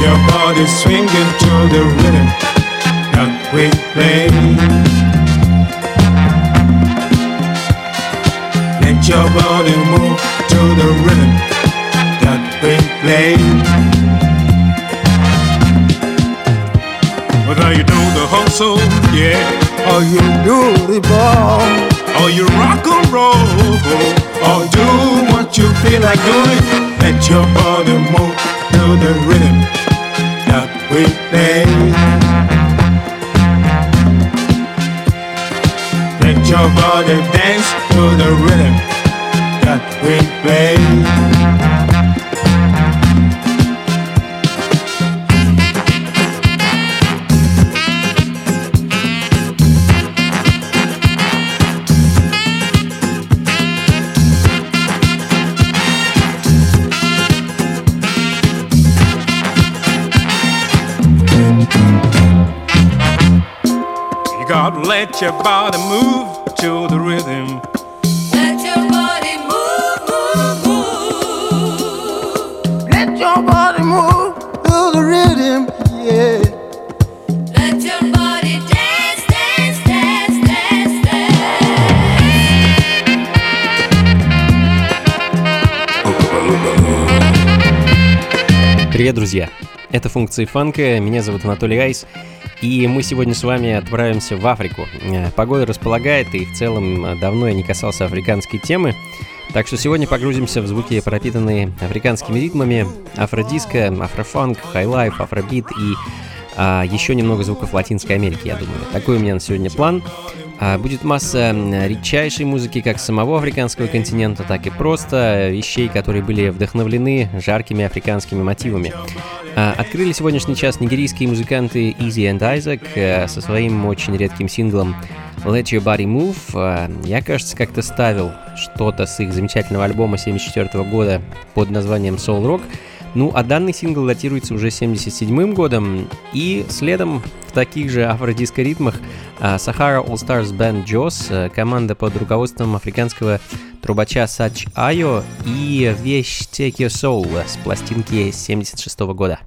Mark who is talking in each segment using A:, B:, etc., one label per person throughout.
A: Your body swinging to the rhythm that we play.
B: Let your body move to the rhythm that we play. Whether you do the hustle, yeah, or
C: you do the ball,
B: or you rock and roll or do what you feel like doing.
D: Let your body move
B: to the rhythm weekday. Let your body dance to the rhythm that we play.
D: Move, move.
C: Let your body move to the rhythm, yeah.
D: Let your body dance, dance, dance, dance,
E: dance. Привет, друзья! Это функции фанка, меня зовут Анатолий Айс, и мы сегодня с вами отправимся в Африку. Э, погода располагает, и в целом э, давно я не касался африканской темы. Так что сегодня погрузимся в звуки, пропитанные африканскими ритмами, афродиско, афрофанк, highlife, афробит и а, еще немного звуков Латинской Америки, я думаю. Такой у меня на сегодня план. А, будет масса редчайшей музыки как самого африканского континента, так и просто вещей, которые были вдохновлены жаркими африканскими мотивами. А, открыли сегодняшний час нигерийские музыканты Easy and Isaac э, со своим очень редким синглом Let Your Body Move. А, я, кажется, как-то ставил что-то с их замечательного альбома 74 года под названием Soul Rock. Ну, а данный сингл датируется уже 77 годом, и следом в таких же афродиско-ритмах а, Sahara All Stars Band Joss, э, команда под руководством африканского трубача Сач Айо и вещь Take Your Soul с пластинки 76 года.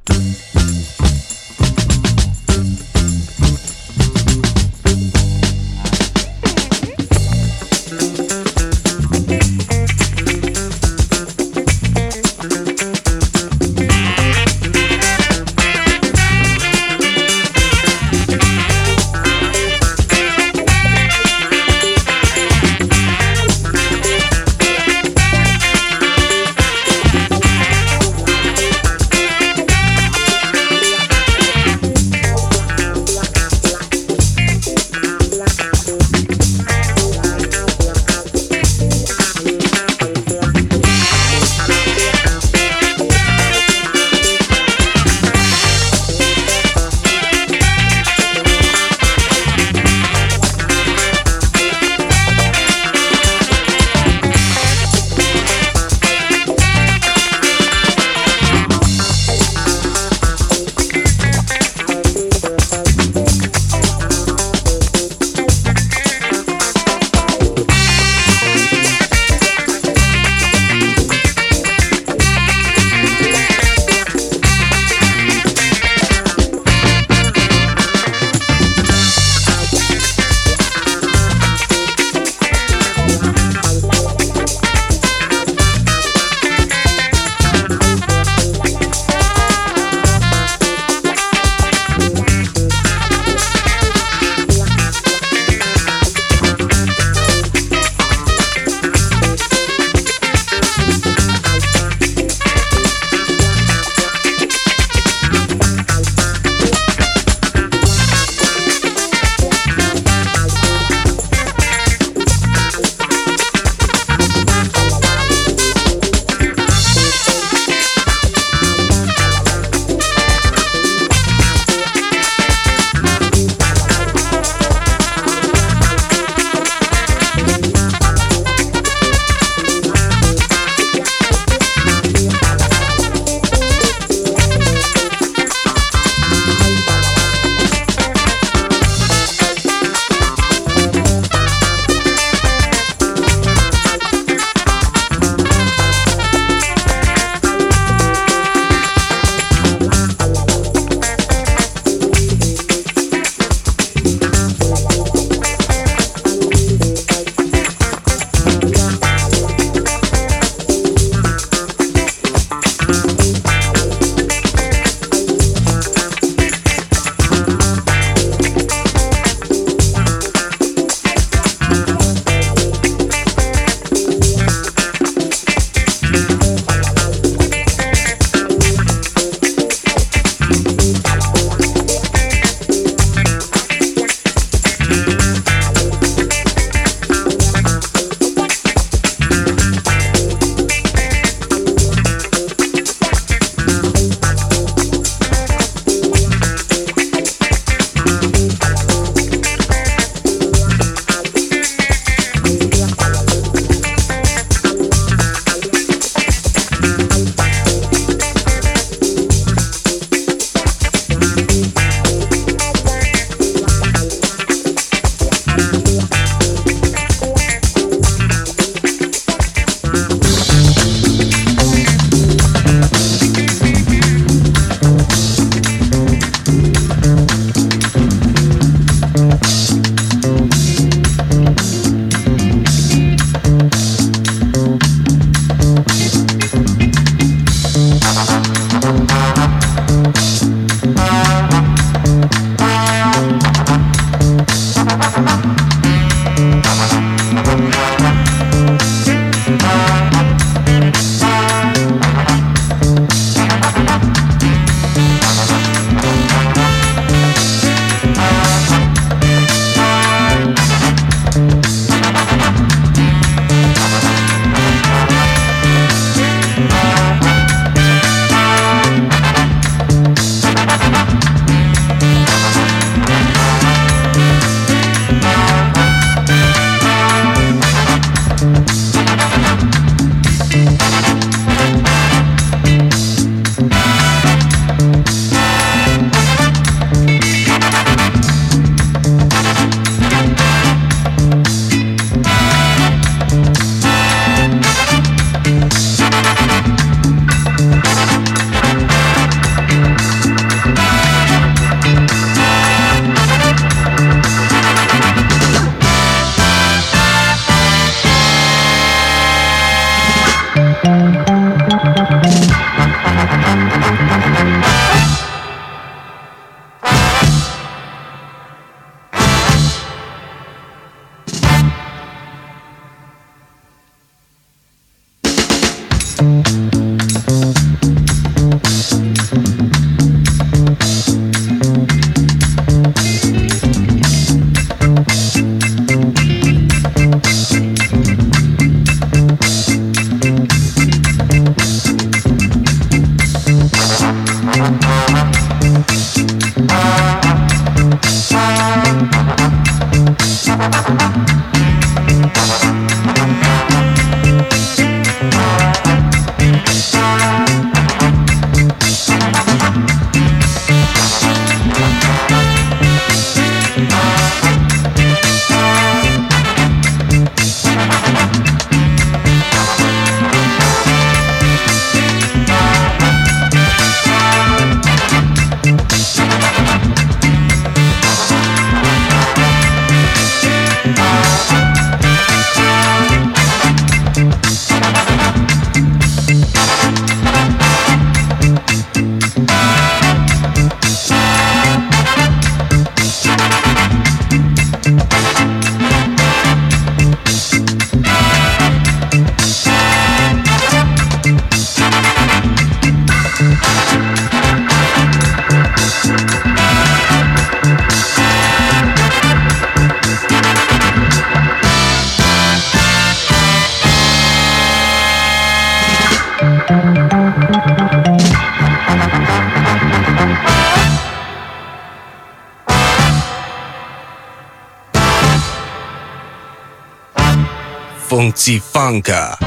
D: Funky Funka.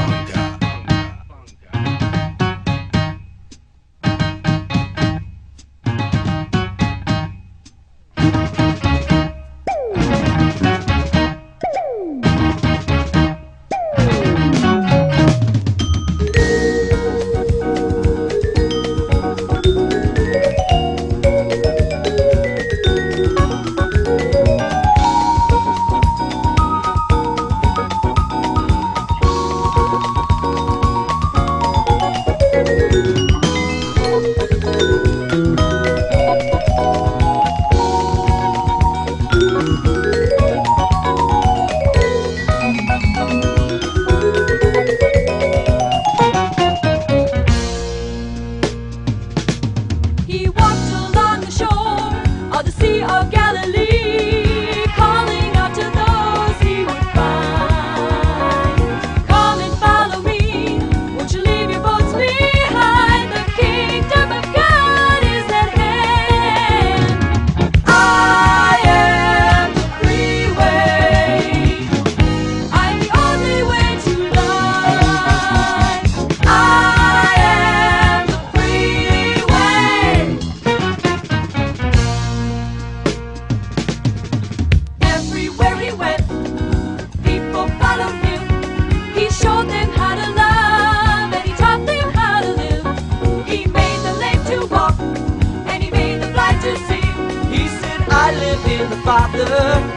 B: I live
F: in the Father,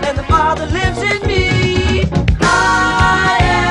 F: and the Father lives in me.
B: I am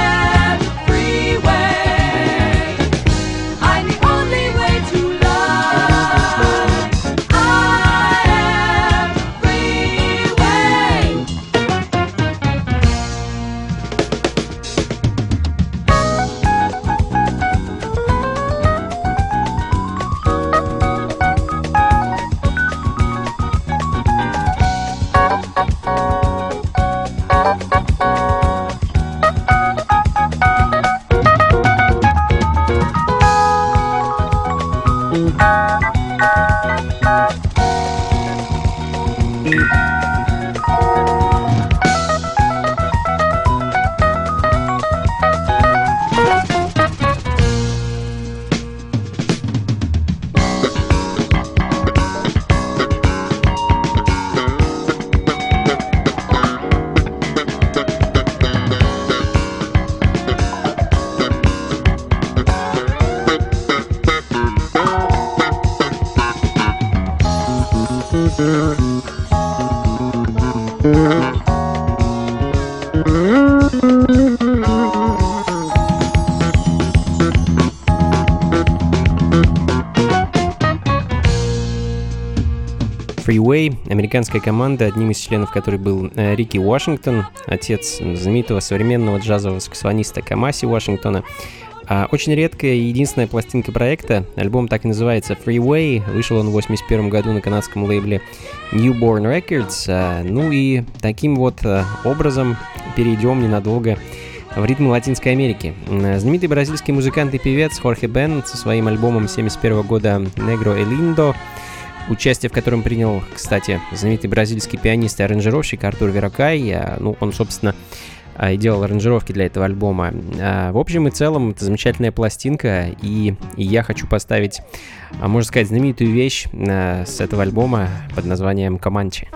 B: Freeway,
E: американская команда, одним из членов которой был э, Рики Уошингтон, отец знаменитого современного джазового саксофониста Камаси Уошингтона. А, очень редкая и единственная пластинка проекта, альбом так и называется Freeway, вышел он в 81 году на канадском лейбле Newborn Records. А, ну и таким вот а, образом перейдем ненадолго в ритмы Латинской Америки. Знаменитый бразильский музыкант и певец Хорхе Бен со своим альбомом 71 года Negro Elindo участие в котором принял, кстати, знаменитый бразильский пианист и аранжировщик Артур Веракай. А, Ну, он, собственно, а, и делал аранжировки для этого альбома. А, В общем и целом, это замечательная пластинка, и, я хочу поставить, можно сказать, знаменитую вещь с этого альбома под названием «Команчи».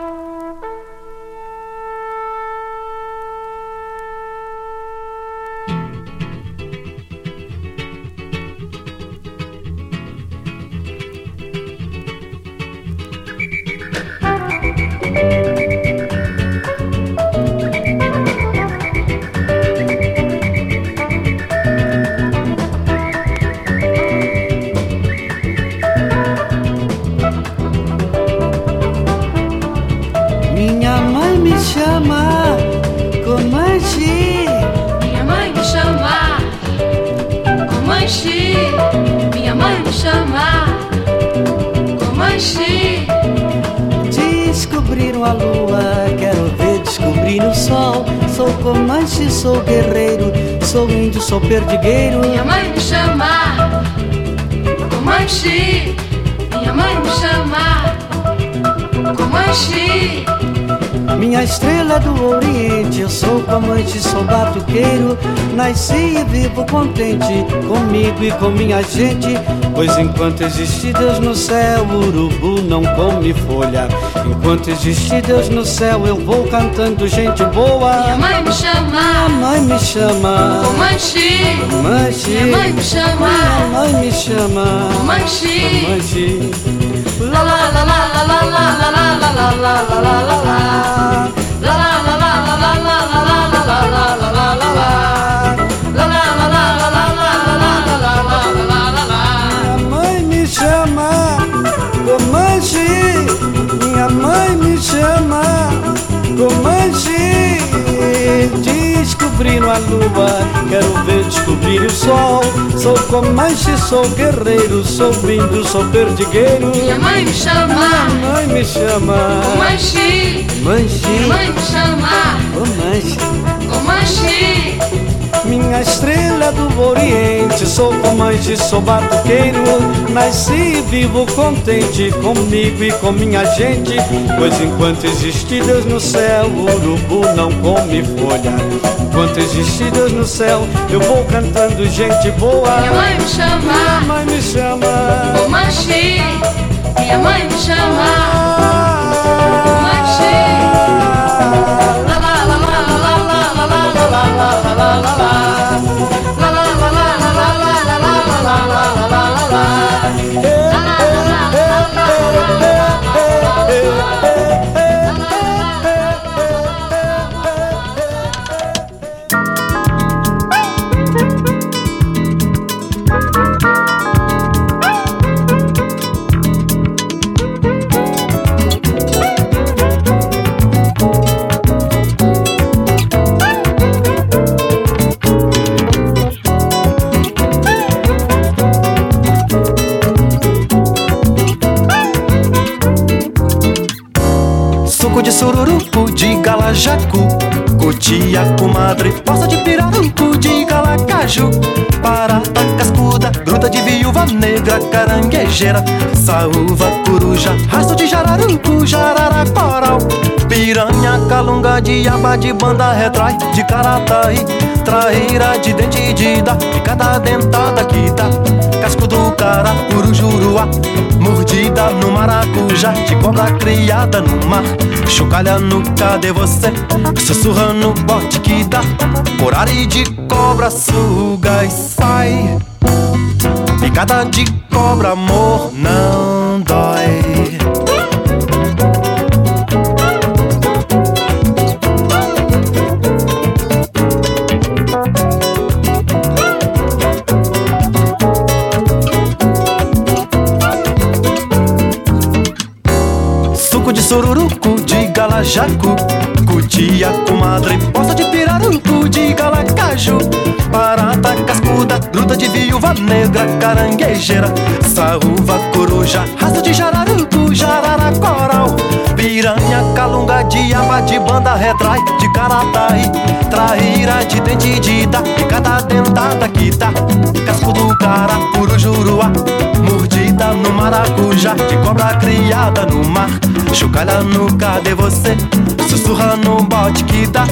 G: Sou batuqueiro. Nasci e vivo contente comigo e com minha gente. Pois enquanto existir Deus no céu, o urubu não come folha. Enquanto existir Deus no céu, eu vou cantando gente boa.
H: Minha mãe me
G: Minha
H: chama
G: mãe me chama.
H: Comanche
G: Manche.
H: Minha mãe me chama
G: Minha mãe me chama.
H: Comanche
G: Manche.
H: La la la la la la la la la la la la la la la la La
G: a lua, quero ver descobrir o sol. Sou Comanche, sou guerreiro, sou lindo, sou perdigueiro.
H: Minha mãe me chama
G: Minha mãe me chama,
H: Comanche
G: Manche,
H: Minha mãe me chama
G: Comanche.
H: Comanche
G: Minha estrela do Oriente, sou comante, sou batuqueiro. Nasci e vivo contente comigo e com minha gente. Pois enquanto existir Deus no céu, o urubu não come folha. Enquanto existir Deus no céu, eu vou cantando gente boa.
H: Minha mãe me
G: Minha
H: chama
G: mãe me chama.
H: Comanche Minha mãe me chama
I: galajacu Cotia, comadre, poça de pirarucu de galacaju Parata, cascuda, gruta de viúva negra, caranguejeira Saúva, coruja, rastro de jararucu, jarara, coral Piranha, calunga, diaba de banda, retrai de carataí Traíra de dente de da, picada dentada que dá. Casco do cara, urujuruá Mordida no maracujá De cobra criada no mar. Chocalha no cadê você? Sussurra no bote que dá. Corari de cobra suga e sai. Picada de cobra, amor, não dói galajacu Cutia, comadre, poça de pirarucu de galacaju Barata, cascuda, gruta de viúva negra, caranguejeira Saúva, coruja, raça de jararucu, jarara, coral Piranha, calunga, diaba de banda, retrai de carataí Traíra de dente de da, picada dentada que dá. Casco do cara, urujuruá Mordida no maracujá De cobra criada no mar. Chocalha no cadê você? Sussurra no bote que dá.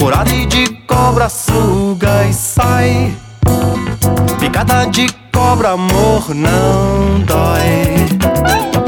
I: Coragem de cobra suga e sai. Picada de cobra, amor, não dói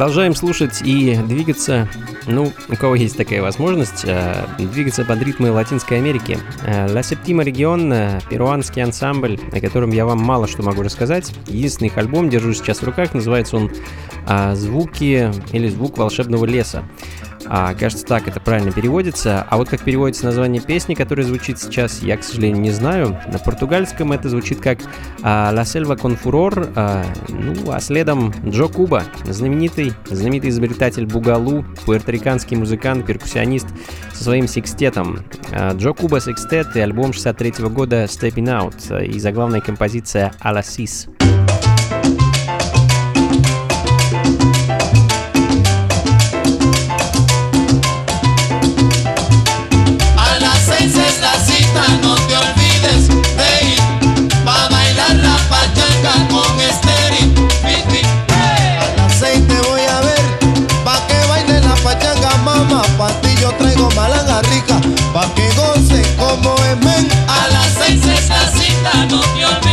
E: Продолжаем слушать и двигаться, ну, у кого есть такая возможность, э, двигаться под ритмы Латинской Америки. Э, La Septima Region, э, перуанский ансамбль, о котором я вам мало что могу рассказать. Единственный их альбом держу сейчас в руках, называется он э, «Звуки» или «Звук волшебного леса». А, кажется, так это правильно переводится. А вот как переводится название песни, которая звучит сейчас, я, к сожалению, не знаю. На португальском это звучит как а, «La Selva con Furor», а, ну, а следом Джо Куба, знаменитый, знаменитый изобретатель бугалу, пуэрториканский музыкант, перкуссионист со своим секстетом. А, Джо Куба секстет и альбом 63 -го года «Stepping Out» и заглавная композиция «Аласис».
J: Como es men A las seis es la cita, no te olvides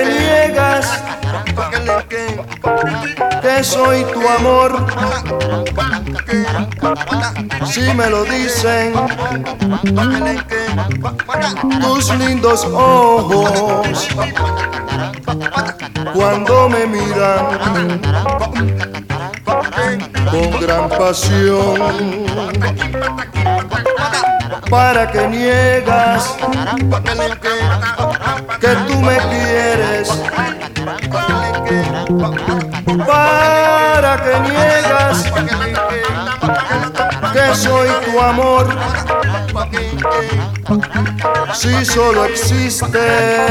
J: que
K: niegas que soy tu amor. Si me lo dicen tus lindos ojos cuando me miran con gran pasión para que niegas que tú me quieres para que niegas que soy tu amor si solo existe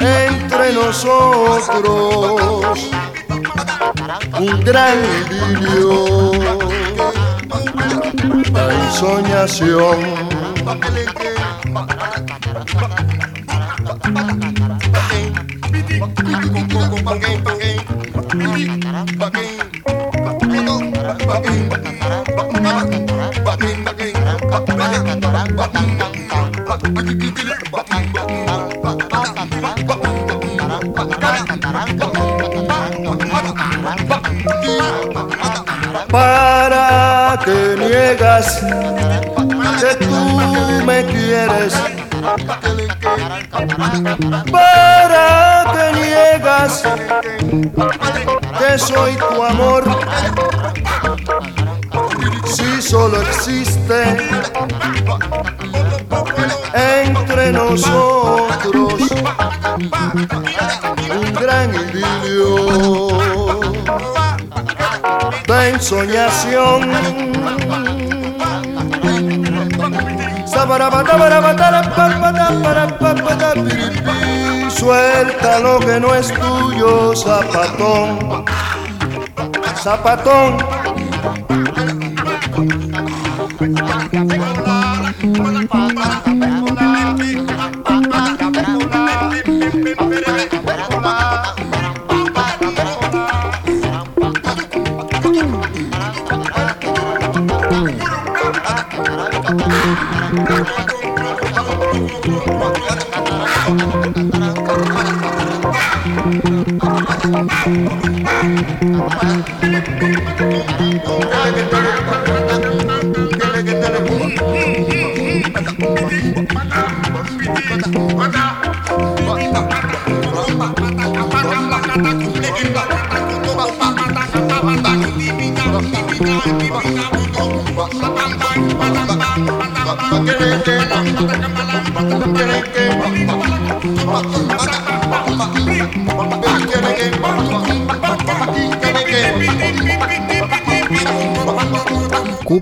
K: entre nosotros un gran idilio la ensoñación para que niegas que tú me quieres. Para que niegas que soy tu amor. Si solo existe entre nosotros un gran idilio de ensoñación. Suelta lo que no es tuyo, zapatón, zapatón.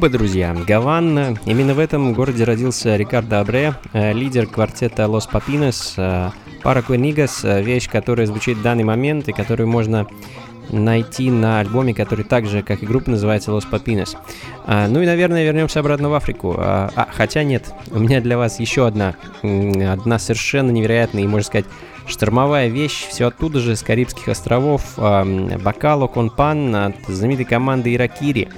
E: Куба, друзья, Гавана. Именно в этом городе родился Рикардо Абре, э, лидер квартета Лос Папинос. Пара Куэнигас, вещь, которая звучит в данный момент и которую можно найти на альбоме, который также, как и группа, называется Papinos. А, ну и, наверное, вернемся обратно в Африку. А, хотя нет, у меня для вас еще одна, одна совершенно невероятная и, можно сказать, штормовая вещь. Все оттуда же, с Карибских островов. А, Бакало Конпан от знаменитой команды Иракири.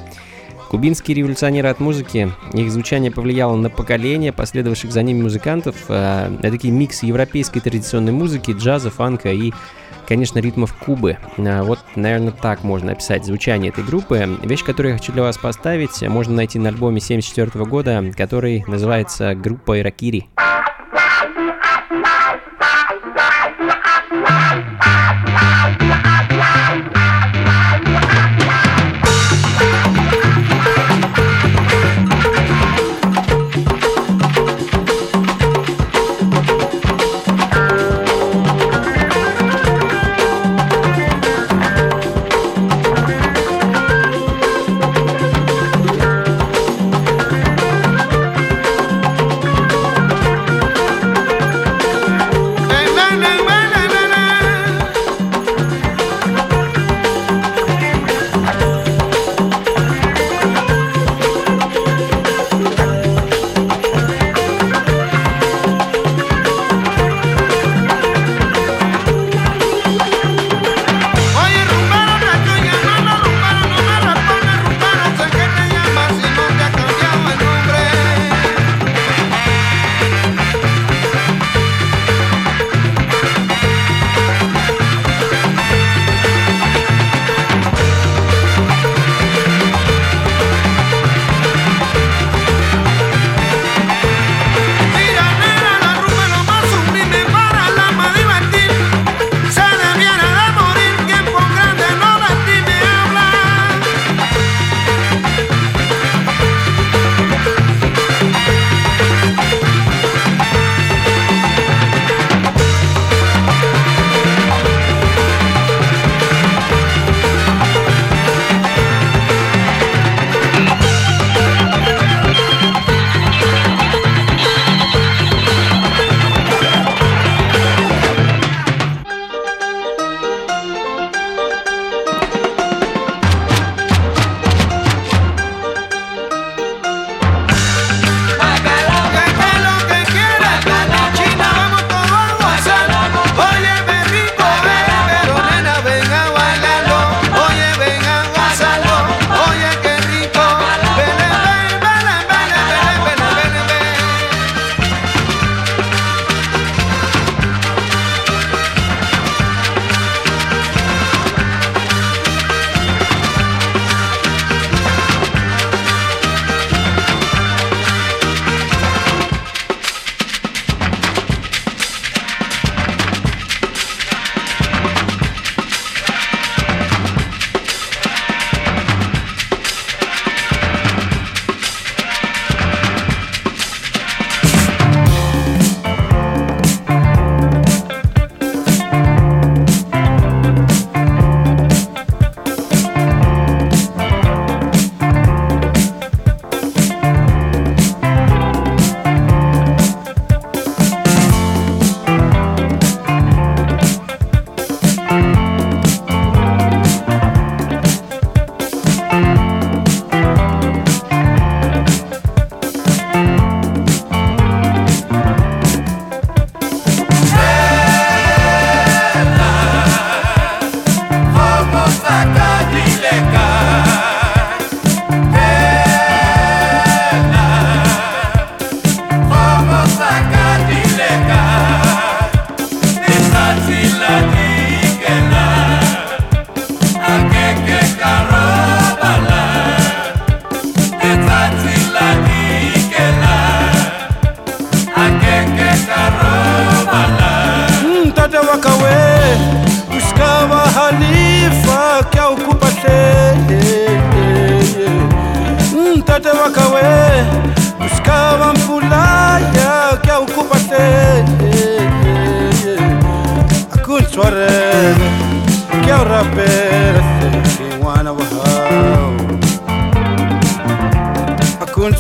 E: Кубинские революционеры от музыки, их звучание повлияло на поколение последовавших за ними музыкантов. Э, такие микс европейской традиционной музыки, джаза, фанка и конечно, ритмов Кубы. А, вот, наверное, так можно описать звучание этой группы. Вещь, которую я хочу для вас поставить, можно найти на альбоме 74 года, который называется «Группа Иракири».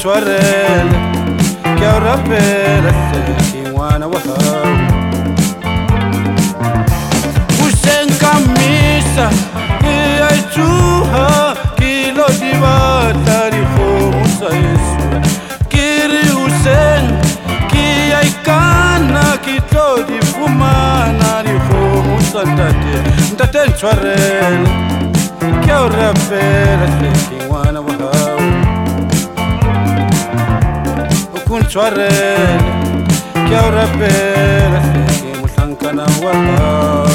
G: شوارل يا رب رفقتي وانا وهاو وشين كميسة هي جوها كيلو ديما تاريخو مسايسو كيري وسين كي ايكانا كي تودي فمانا ريخو مسالتاتي ندتين شوارل يا رب رفقتي وانا picioarele Chiar repede, fie
E: mult încă n-am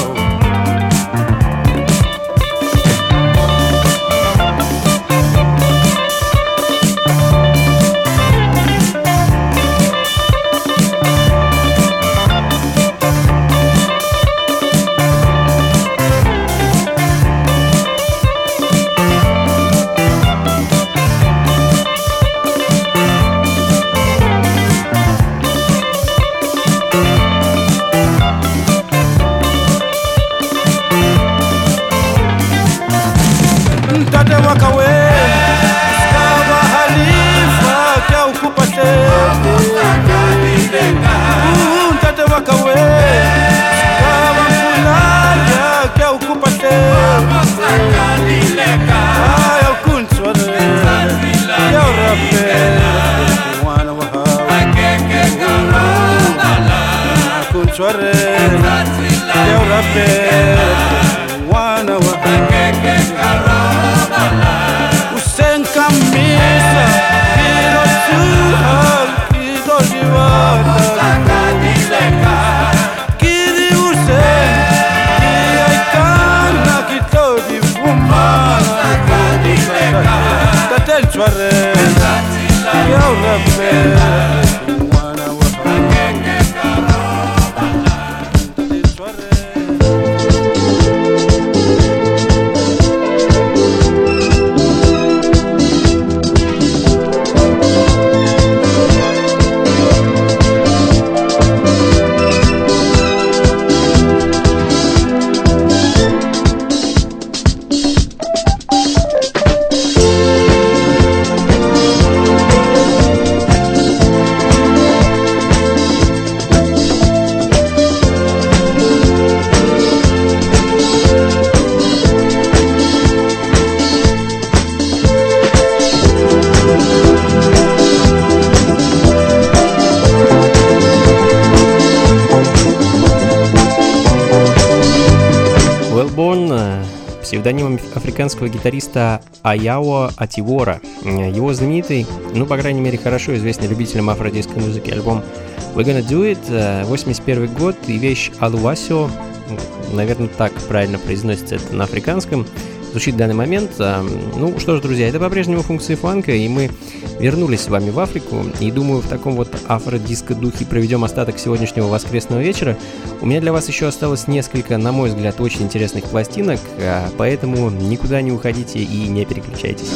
E: африканского гитариста Аяо Ативора. Э, Его знаменитый, ну, по крайней мере, хорошо известный любителям афродисской музыки альбом We're Gonna Do It, э, 81 год, и вещь Алуасио, наверное, так правильно произносится это на африканском, звучит в данный момент. Э, Ну что ж, друзья, это по-прежнему функции фанка, и мы вернулись с вами в Африку, и думаю, в таком вот афродиско-духе проведем остаток сегодняшнего воскресного вечера. У меня для вас еще осталось несколько, на мой взгляд, очень интересных пластинок, э, поэтому никуда не уходите и не переключайтесь.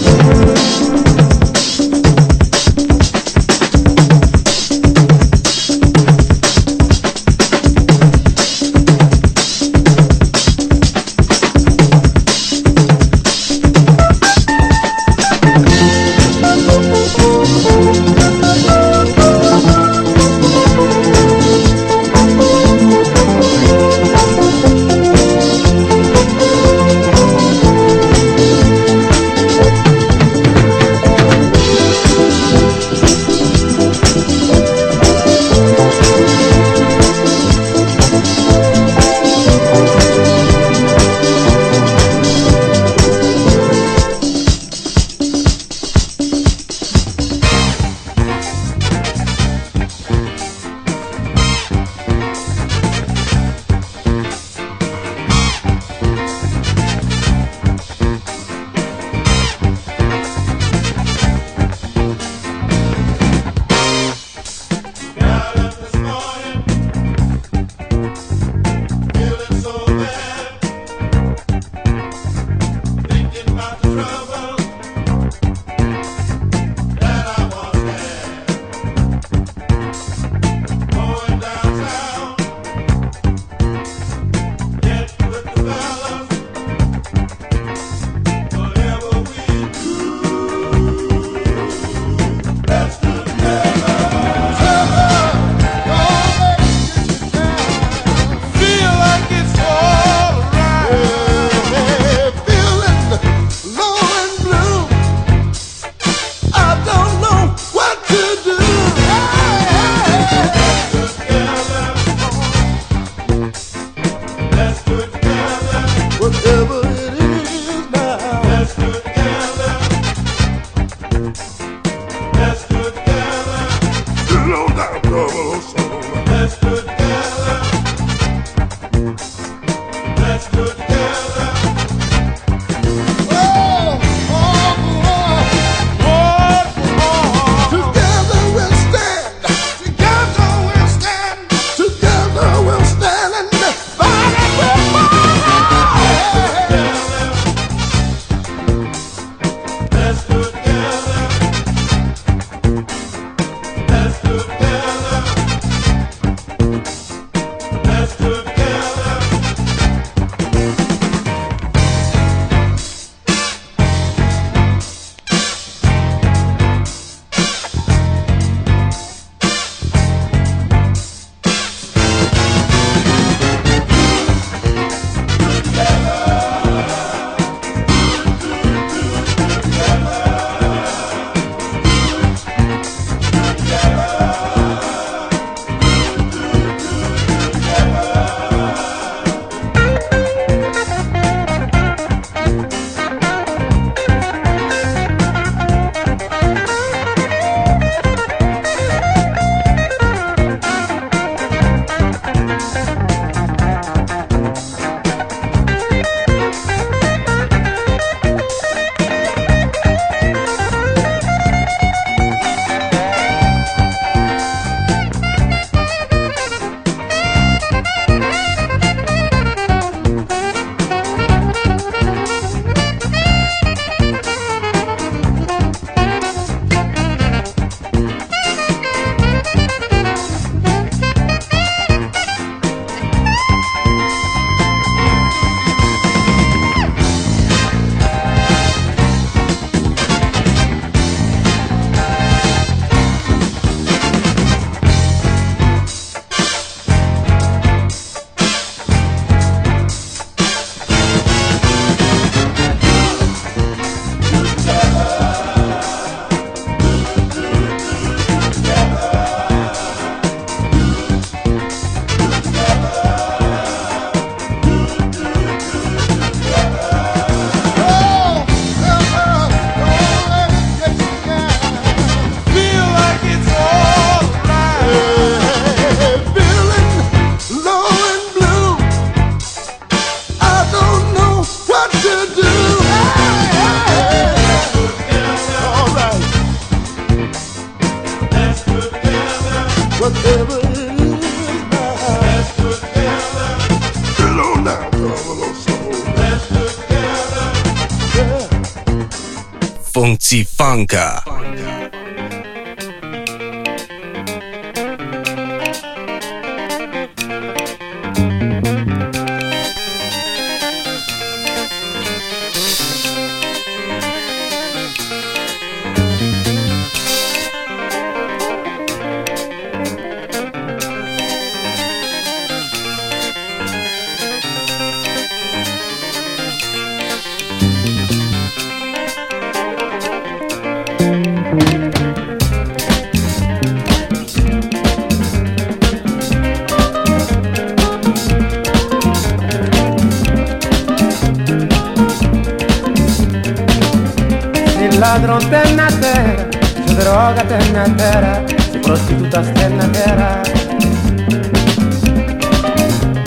L: vera, sei prostituta stella vera.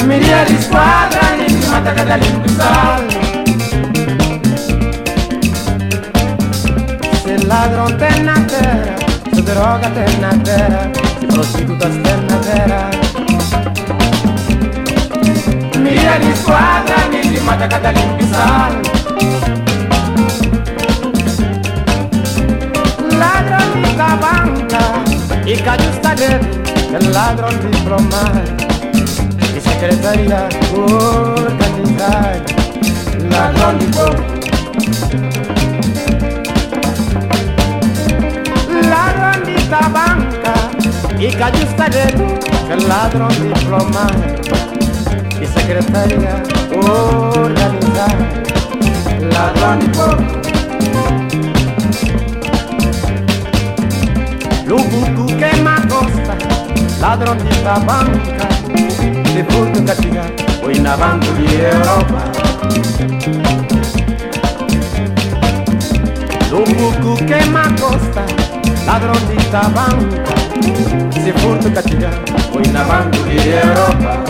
L: Miria di squadra, intimata che dall'impisal. Sei ladron tenna vera, se droga tenna vera, si prostituta stella vera. Miria di squadra, intimata che dall'impisal. Il cadusta el ladrón diplomado y secretaria organizada. Ladrón diplomado. Ladrón de esta banca y cadusta el ladrón diplomado y secretaria organizada. Ladrón diplomado. Lubuku ladron di banca, le porto cattiva, o in avanti di Europa. L'uomo che m'accosta, ladron di banca, se porto cattiva, o in avanti di Europa.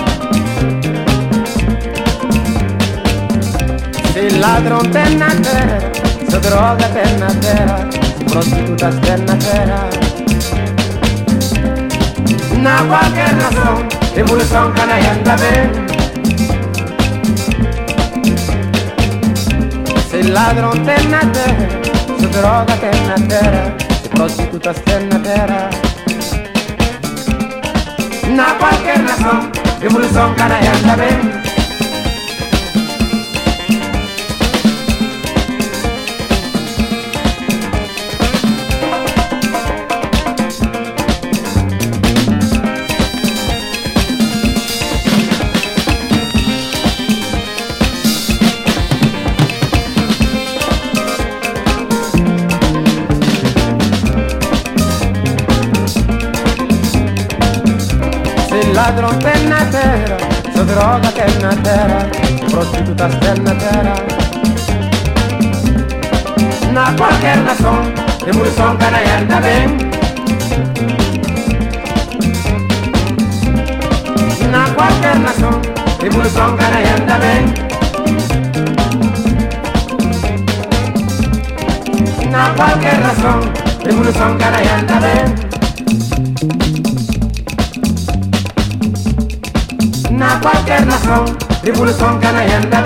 L: Se ladron tenna terra, se droga tenna terra, si prostituta tenna terra, na una cualquier razón, de bulsón canallanda Se il ladron te na terra, se droga te na terra, se prostituta te na terra. Na cualquier razón, de bulsón canallanda ladrón ternatera, su droga ternatera, prostitutas ternatera. Na cualquier razón, de murzón canallar también. Na cualquier razón, de murzón canallar también. Na cualquier razón, de murzón canallar también. Na qualquer nação, revolução canaianda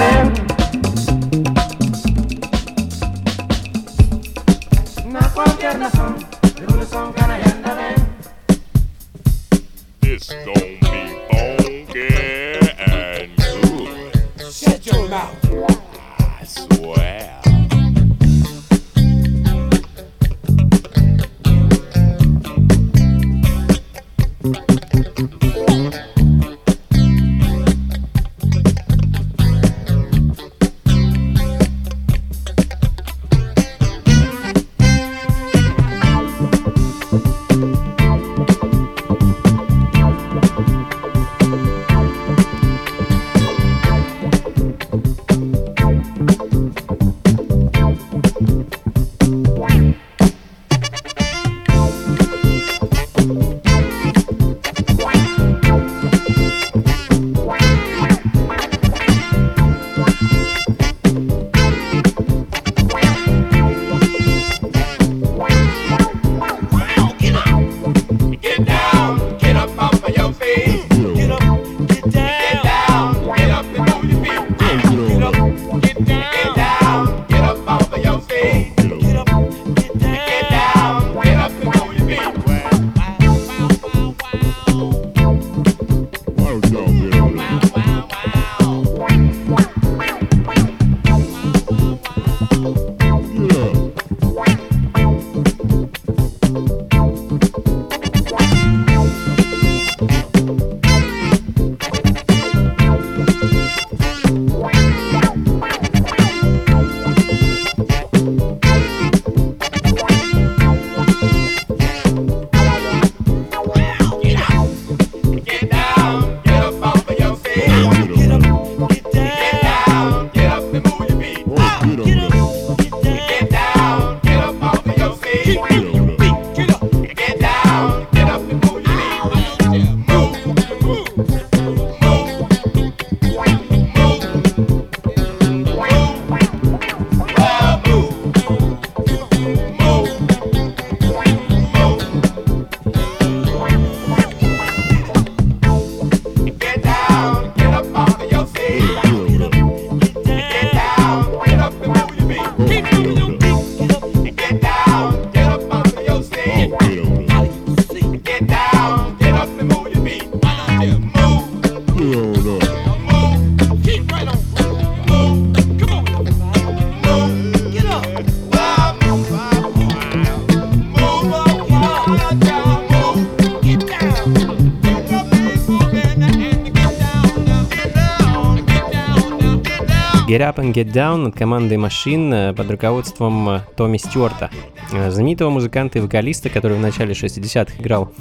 M: Get Up and Get Down
E: от команды машин э, под руководством э, Томми Стюарта, э, знаменитого музыканта и вокалиста, который в начале 60-х играл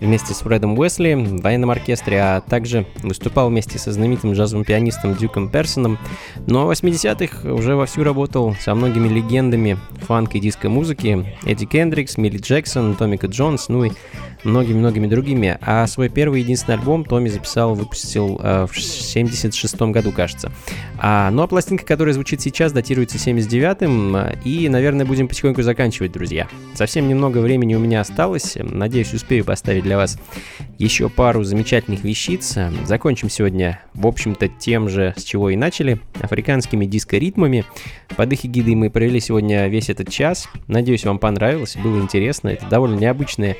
E: вместе с Фредом Уэсли в военном оркестре, а также выступал вместе со знаменитым джазовым пианистом Дюком Персоном. Но в 80-х уже вовсю работал со многими легендами фанк и диско-музыки Эдди Кендрикс, Милли Джексон, Томика Джонс, ну и многими-многими другими. А свой первый единственный альбом Томми записал, выпустил э, в 76 году, кажется. А, ну а пластинка, которая звучит сейчас, датируется 79-м, э, и, наверное, будем потихоньку заканчивать, друзья. Совсем немного времени у меня осталось, надеюсь, успею поставить для вас еще пару замечательных вещиц. Закончим сегодня, в общем-то, тем же, с чего и начали, африканскими диско-ритмами. Под их эгидой мы провели сегодня весь этот час. Надеюсь, вам понравилось, было интересно. Это довольно необычная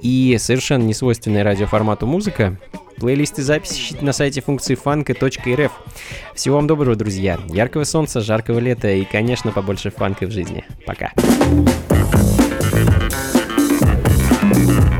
E: и совершенно несвойственная радиоформату музыка. Плейлисты записи ищите на сайте функции фанка.рф. Всего вам доброго, друзья. Яркого солнца, жаркого лета и, конечно, побольше фанка в жизни. Пока.
N: What is